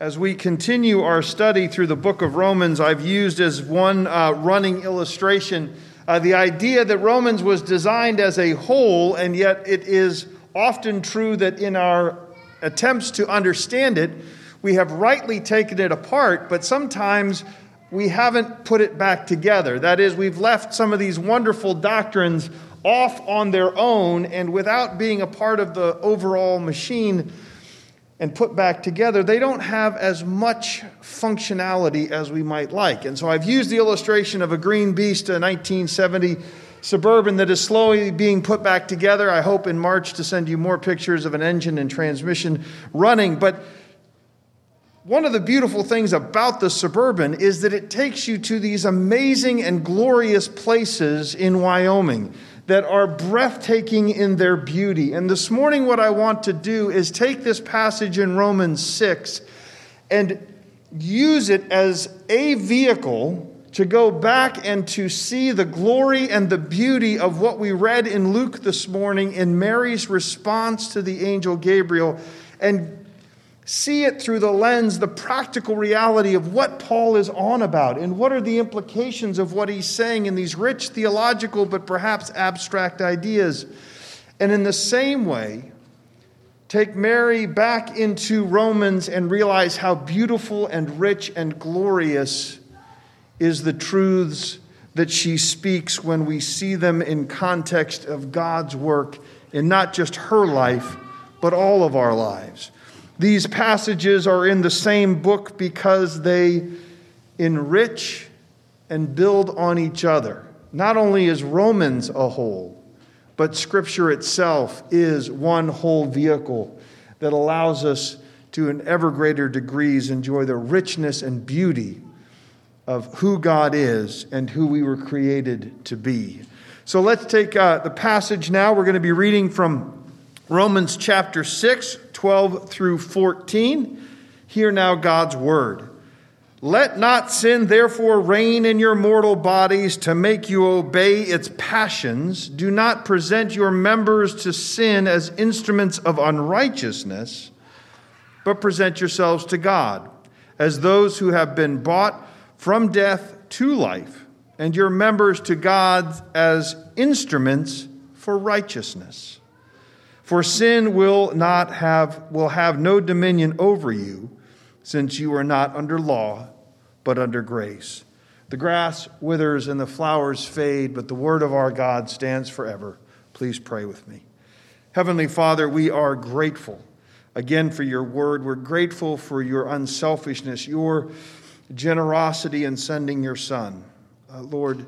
As we continue our study through the book of Romans, I've used as one uh, running illustration uh, the idea that Romans was designed as a whole, and yet it is often true that in our attempts to understand it, we have rightly taken it apart, but sometimes we haven't put it back together. That is, we've left some of these wonderful doctrines off on their own and without being a part of the overall machine and put back together, they don't have as much functionality as we might like. And so I've used the illustration of a green beast, a 1970 Suburban that is slowly being put back together. I hope in March to send you more pictures of an engine and transmission running. But one of the beautiful things about the Suburban is that it takes you to these amazing and glorious places in Wyoming that are breathtaking in their beauty. And this morning, what I want to do is take this passage in Romans 6 and use it as a vehicle to go back and to see the glory and the beauty of what we read in Luke this morning in Mary's response to the angel Gabriel and see it through the lens, the practical reality of what Paul is on about and what are the implications of what he's saying in these rich theological but perhaps abstract ideas. And in the same way, take Mary back into Romans and realize how beautiful and rich and glorious is the truths that she speaks when we see them in context of God's work in not just her life, but all of our lives. These passages are in the same book because they enrich and build on each other. Not only is Romans a whole, but Scripture itself is one whole vehicle that allows us to, in ever greater degrees, enjoy the richness and beauty of who God is and who we were created to be. So let's take uh, the passage now. We're going to be reading from Romans chapter 6, 12 through 14. Hear now God's word. Let not sin therefore reign in your mortal bodies to make you obey its passions. Do not present your members to sin as instruments of unrighteousness, but present yourselves to God as those who have been bought from death to life, and your members to God as instruments for righteousness. For sin will not have will have no dominion over you, since you are not under law, but under grace. The grass withers and the flowers fade, but the word of our God stands forever. Please pray with me. Heavenly Father, we are grateful again for your word. We're grateful for your unselfishness, your generosity in sending your Son. Uh, Lord,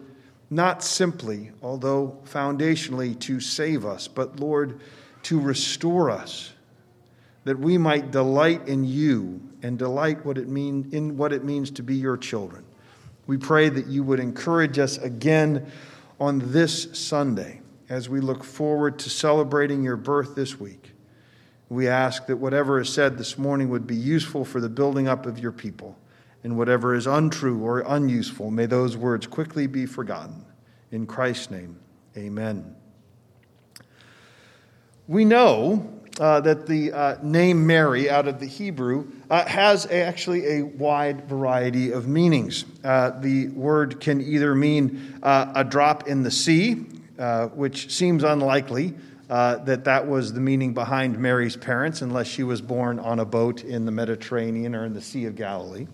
not simply, although foundationally, to save us, but Lord, to restore us, that we might delight in you and delight what it mean, in what it means to be your children. We pray that you would encourage us again on this Sunday as we look forward to celebrating your birth this week. We ask that whatever is said this morning would be useful for the building up of your people, and whatever is untrue or unuseful, may those words quickly be forgotten. In Christ's name, amen. We know uh, that the uh, name Mary out of the Hebrew uh, has a, actually a wide variety of meanings. Uh, the word can either mean uh, a drop in the sea, uh, which seems unlikely that that was the meaning behind Mary's parents, unless she was born on a boat in the Mediterranean or in the Sea of Galilee.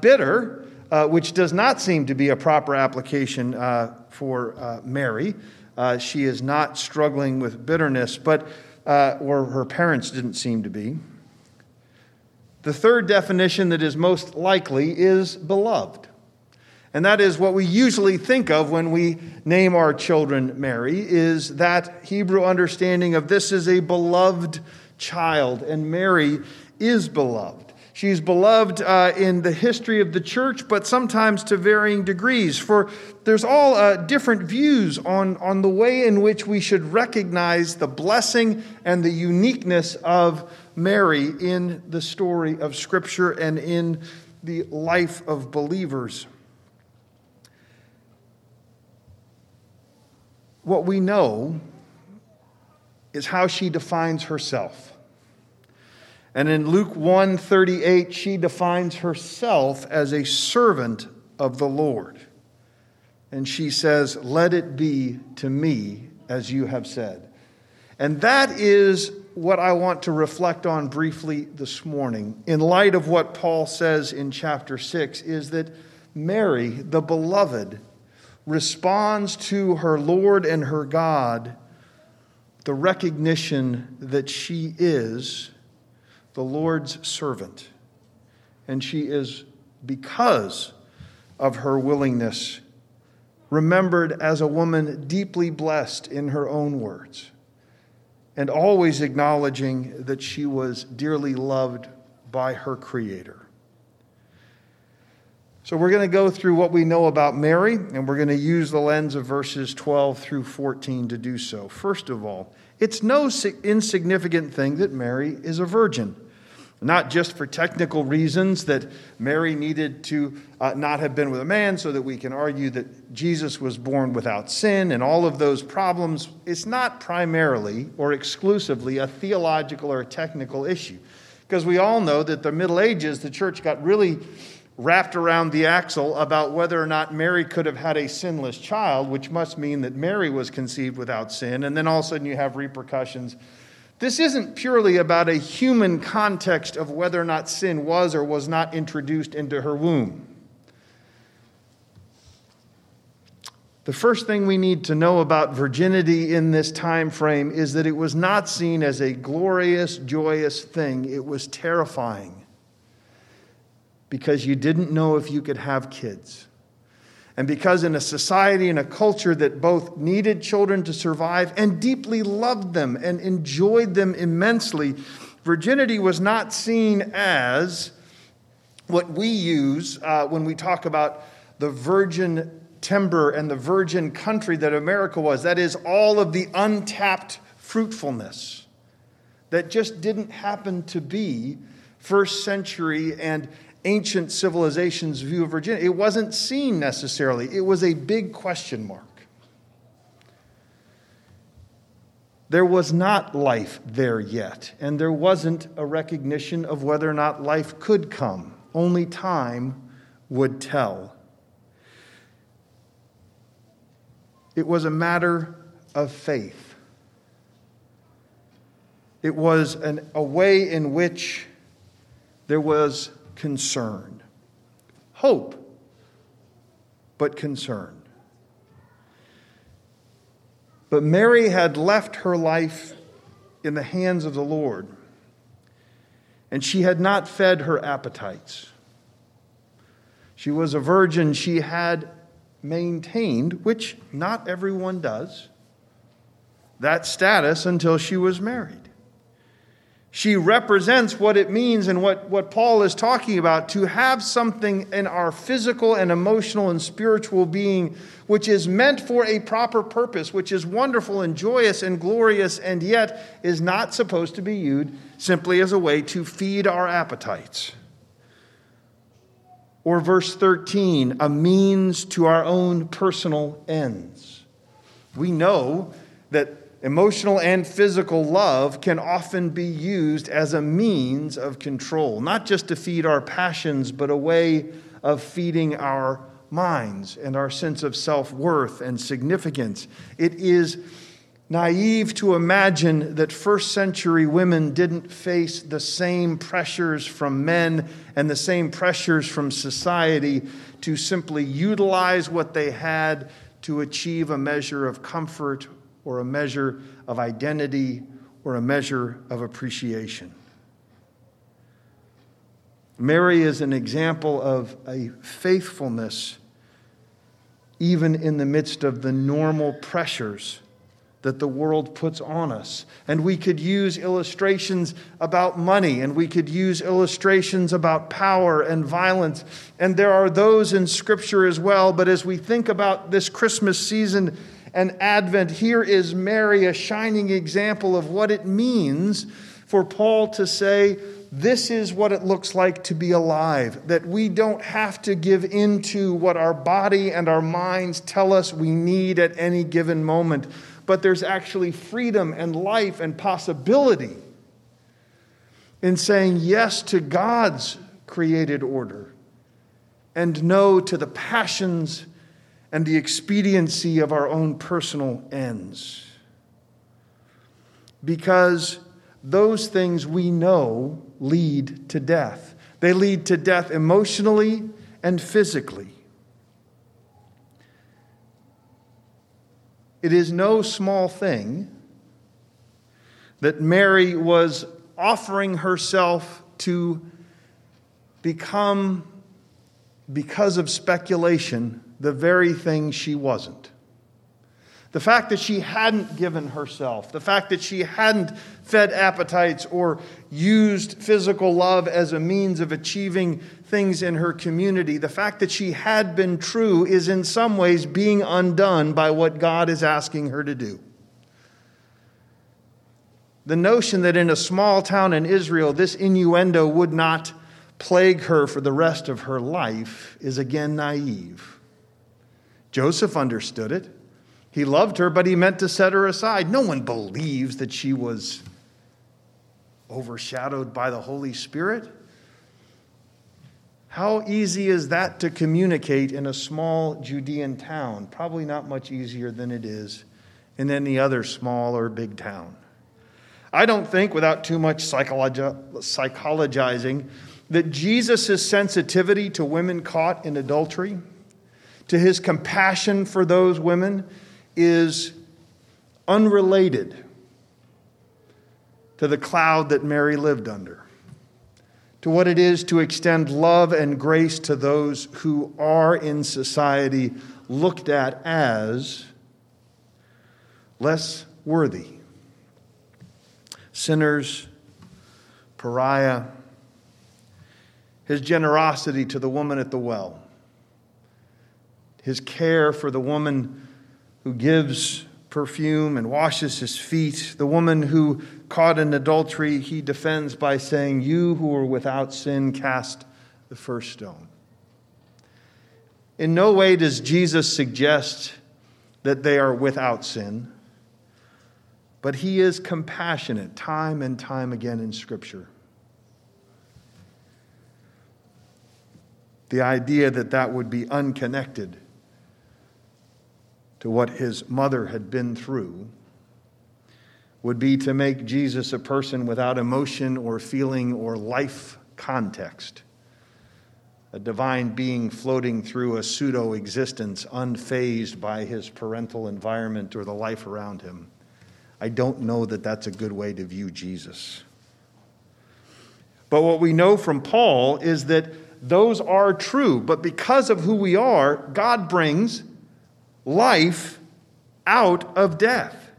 bitter, which does not seem to be a proper application for Mary. Uh, she is not struggling with bitterness, but uh, or her parents didn't seem to be. The third definition that is most likely is beloved. And that is what we usually think of when we name our children Mary, is that Hebrew understanding of this is a beloved child, and Mary is beloved. She's beloved uh, in the history of the church, but sometimes to varying degrees. For there's all uh, different views on, on the way in which we should recognize the blessing and the uniqueness of Mary in the story of Scripture and in the life of believers. What we know is how she defines herself. And in Luke 1:38 she defines herself as a servant of the Lord. And she says, "Let it be to me as you have said." And that is what I want to reflect on briefly this morning in light of what Paul says in chapter 6 is that Mary, the beloved, responds to her Lord and her God the recognition that she is the Lord's servant. And she is, because of her willingness, remembered as a woman deeply blessed in her own words, and always acknowledging that she was dearly loved by her Creator. So, we're going to go through what we know about Mary, and we're going to use the lens of verses 12 through 14 to do so. First of all, it's no insignificant thing that Mary is a virgin. Not just for technical reasons that Mary needed to uh, not have been with a man, so that we can argue that Jesus was born without sin and all of those problems. It's not primarily or exclusively a theological or a technical issue. Because we all know that the Middle Ages, the church got really wrapped around the axle about whether or not Mary could have had a sinless child, which must mean that Mary was conceived without sin, and then all of a sudden you have repercussions. This isn't purely about a human context of whether or not sin was or was not introduced into her womb. The first thing we need to know about virginity in this time frame is that it was not seen as a glorious, joyous thing. It was terrifying because you didn't know if you could have kids. And because in a society and a culture that both needed children to survive and deeply loved them and enjoyed them immensely, virginity was not seen as what we use uh, when we talk about the virgin timber and the virgin country that America was. That is, all of the untapped fruitfulness that just didn't happen to be first century and ancient civilization's view of virginity. It wasn't seen necessarily, it was a big question mark. There was not life there yet, and there wasn't a recognition of whether or not life could come. Only time would tell. It was a matter of faith. It was an, a way in which there was concerned. Hope, but concerned. But Mary had left her life in the hands of the Lord, and she had not fed her appetites. She was a virgin. She had maintained, which not everyone does, that status until she was married. She represents what it means and what, what Paul is talking about to have something in our physical and emotional and spiritual being which is meant for a proper purpose, which is wonderful and joyous and glorious, and yet is not supposed to be used simply as a way to feed our appetites. Or verse 13, a means to our own personal ends. We know that Emotional and physical love can often be used as a means of control, not just to feed our passions, but a way of feeding our minds and our sense of self worth and significance. It is naive to imagine that first century women didn't face the same pressures from men and the same pressures from society to simply utilize what they had to achieve a measure of comfort or a measure of identity or a measure of appreciation. Mary is an example of a faithfulness even in the midst of the normal pressures that the world puts on us. And we could use illustrations about money, and we could use illustrations about power and violence. And there are those in Scripture as well. But as we think about this Christmas season, and Advent, here is Mary, a shining example of what it means for Paul to say, This is what it looks like to be alive, that we don't have to give in to what our body and our minds tell us we need at any given moment, but there's actually freedom and life and possibility in saying yes to God's created order and no to the passions and the expediency of our own personal ends. Because those things we know lead to death. They lead to death emotionally and physically. It is no small thing that Mary was offering herself to become, because of speculation, the very thing she wasn't. The fact that she hadn't given herself, the fact that she hadn't fed appetites or used physical love as a means of achieving things in her community, the fact that she had been true is in some ways being undone by what God is asking her to do. The notion that in a small town in Israel this innuendo would not plague her for the rest of her life is again naive. Joseph understood it. He loved her, but he meant to set her aside. No one believes that she was overshadowed by the Holy Spirit. How easy is that to communicate in a small Judean town? Probably not much easier than it is in any other small or big town. I don't think, without too much psychologizing, that Jesus' sensitivity to women caught in adultery, to his compassion for those women, is unrelated to the cloud that Mary lived under, to what it is to extend love and grace to those who are in society looked at as less worthy. Sinners, pariah, his generosity to the woman at the well, his care for the woman who gives perfume and washes his feet. The woman who caught in adultery, he defends by saying, You who are without sin, cast the first stone. In no way does Jesus suggest that they are without sin, but he is compassionate time and time again in Scripture. The idea that that would be unconnected to what his mother had been through would be to make Jesus a person without emotion or feeling or life context, a divine being floating through a pseudo existence, unfazed by his parental environment or the life around him. I don't know that that's a good way to view Jesus. But what we know from Paul is that those are true, but because of who we are, God brings life out of death.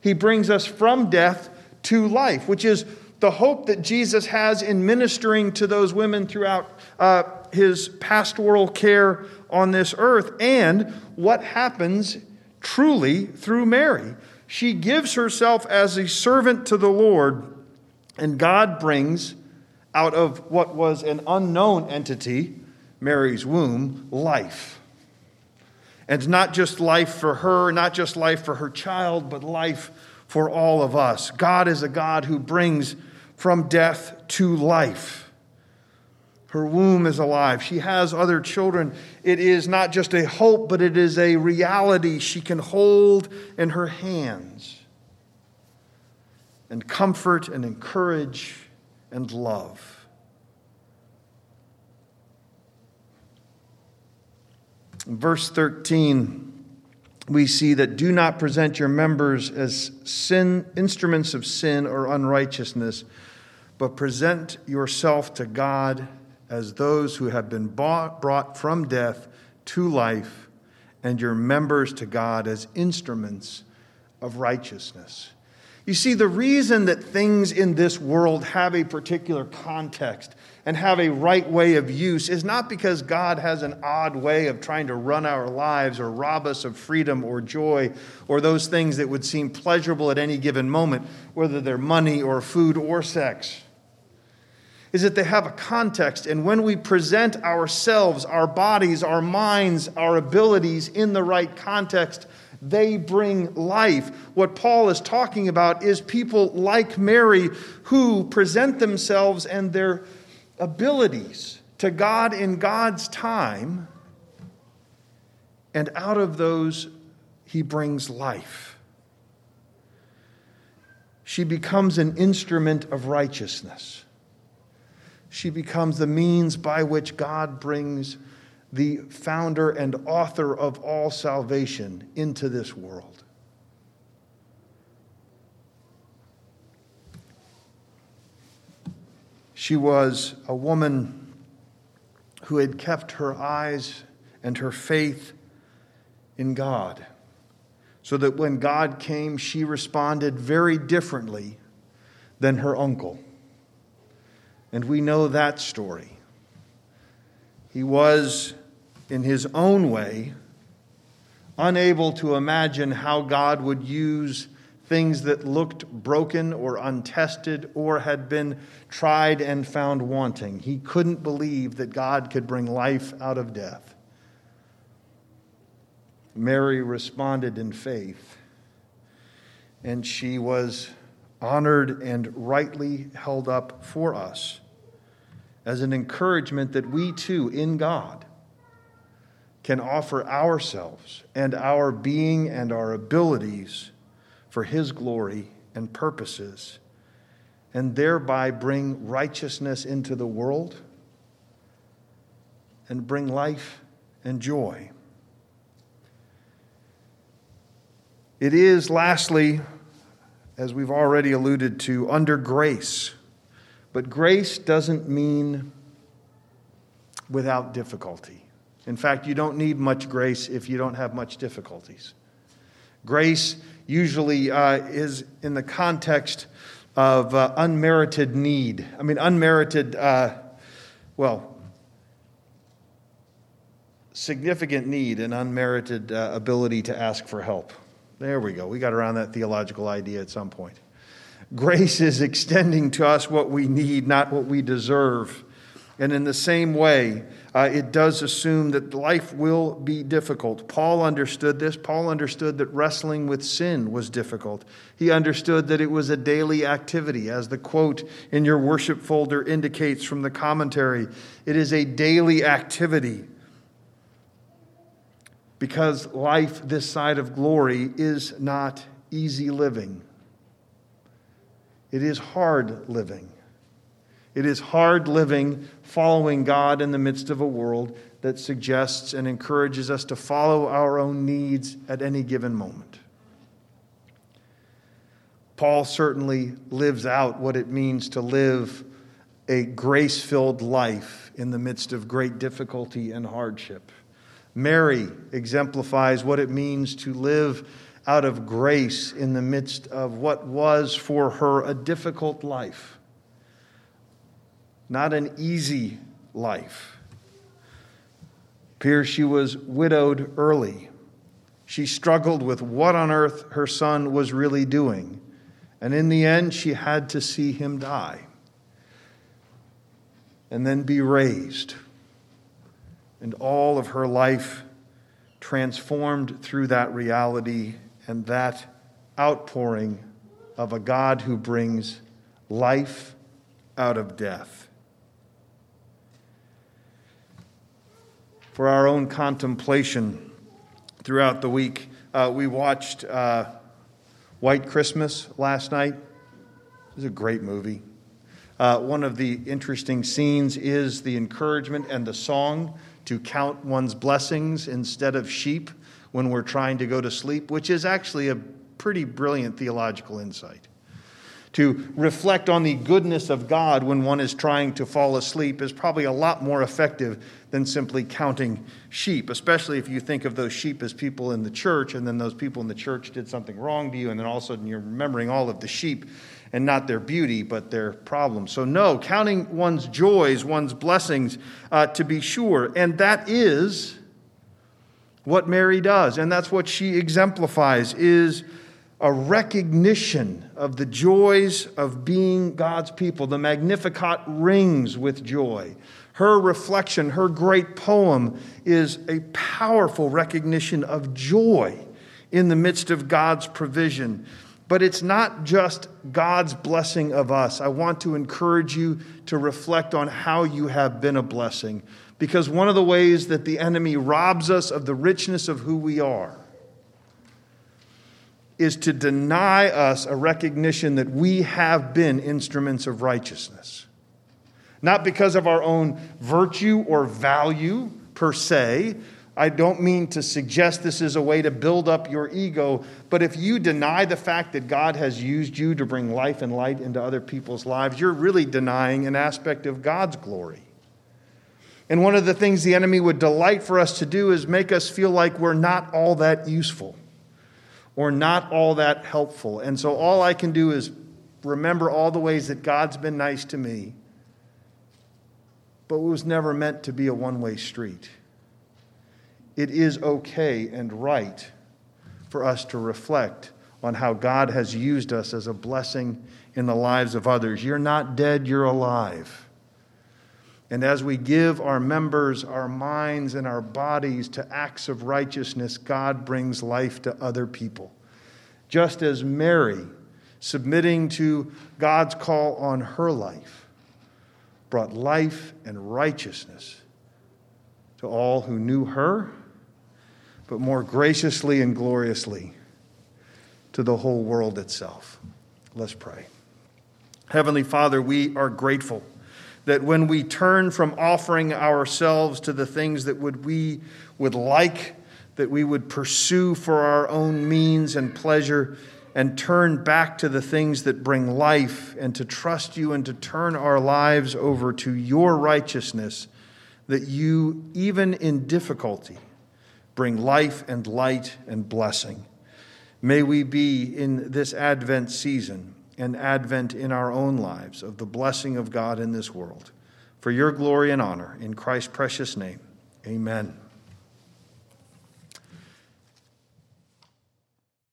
He brings us from death to life, which is the hope that Jesus has in ministering to those women throughout uh, his pastoral care on this earth, and what happens truly through Mary. She gives herself as a servant to the Lord, and God brings out of what was an unknown entity, Mary's womb, life. And not just life for her, not just life for her child, but life for all of us. God is a God who brings from death to life. Her womb is alive. She has other children. It is not just a hope, but it is a reality she can hold in her hands and comfort and encourage and love. In verse 13, we see that do not present your members as sin instruments of sin or unrighteousness, but present yourself to God as those who have been bought, brought from death to life, and your members to God as instruments of righteousness. You see, the reason that things in this world have a particular context and have a right way of use is not because God has an odd way of trying to run our lives or rob us of freedom or joy or those things that would seem pleasurable at any given moment, whether they're money or food or sex. Is that they have a context, and when we present ourselves, our bodies, our minds, our abilities in the right context, They bring life. What Paul is talking about is people like Mary who present themselves and their abilities to God in God's time, and out of those, he brings life. She becomes an instrument of righteousness. She becomes the means by which God brings the founder and author of all salvation into this world. She was a woman who had kept her eyes and her faith in God, so that when God came, she responded very differently than her uncle. And we know that story. He was in his own way, unable to imagine how God would use things that looked broken or untested or had been tried and found wanting. He couldn't believe that God could bring life out of death. Mary responded in faith, and she was honored and rightly held up for us as an encouragement that we too, in God, can offer ourselves and our being and our abilities for His glory and purposes, and thereby bring righteousness into the world and bring life and joy. It is, lastly, as we've already alluded to, under grace. But grace doesn't mean without difficulty. In fact, you don't need much grace if you don't have much difficulties. Grace usually uh, is in the context of uh, unmerited need. I mean, unmerited, uh, well, significant need and unmerited uh, ability to ask for help. There we go. We got around that theological idea at some point. Grace is extending to us what we need, not what we deserve. And in the same way, uh, it does assume that life will be difficult. Paul understood this. Paul understood that wrestling with sin was difficult. He understood that it was a daily activity, as the quote in your worship folder indicates from the commentary. It is a daily activity because life this side of glory is not easy living. It is hard living. It is hard living following God in the midst of a world that suggests and encourages us to follow our own needs at any given moment. Paul certainly lives out what it means to live a grace filled life in the midst of great difficulty and hardship. Mary exemplifies what it means to live out of grace in the midst of what was for her a difficult life, not an easy life. Appears she was widowed early. She struggled with what on earth her son was really doing. And in the end, she had to see him die and then be raised. And all of her life transformed through that reality and that outpouring of a God who brings life out of death. For our own contemplation throughout the week, uh, we watched uh, White Christmas last night. It was a great movie. Uh, one of the interesting scenes is the encouragement and the song to count one's blessings instead of sheep when we're trying to go to sleep, which is actually a pretty brilliant theological insight. To reflect on the goodness of God when one is trying to fall asleep is probably a lot more effective than simply counting sheep, especially if you think of those sheep as people in the church, and then those people in the church did something wrong to you, and then all of a sudden you're remembering all of the sheep and not their beauty, but their problems. So, no, counting one's joys, one's blessings, uh, to be sure. And that is what Mary does, and that's what she exemplifies, is a recognition of the joys of being God's people. The Magnificat rings with joy. Her reflection, her great poem, is a powerful recognition of joy in the midst of God's provision. But it's not just God's blessing of us. I want to encourage you to reflect on how you have been a blessing. Because one of the ways that the enemy robs us of the richness of who we are is to deny us a recognition that we have been instruments of righteousness. Not because of our own virtue or value per se, I don't mean to suggest this is a way to build up your ego, but if you deny the fact that God has used you to bring life and light into other people's lives, you're really denying an aspect of God's glory. And one of the things the enemy would delight for us to do is make us feel like we're not all that useful or not all that helpful. And so all I can do is remember all the ways that God's been nice to me, but it was never meant to be a one way street it is okay and right for us to reflect on how God has used us as a blessing in the lives of others. You're not dead, you're alive. And as we give our members, our minds, and our bodies to acts of righteousness, God brings life to other people. Just as Mary, submitting to God's call on her life, brought life and righteousness to all who knew her but more graciously and gloriously to the whole world itself. Let's pray. Heavenly Father, we are grateful that when we turn from offering ourselves to the things that would we would like that we would pursue for our own means and pleasure and turn back to the things that bring life and to trust you and to turn our lives over to your righteousness that you even in difficulty bring life and light and blessing. May we be in this Advent season and Advent in our own lives of the blessing of God in this world. For your glory and honor, in Christ's precious name, amen.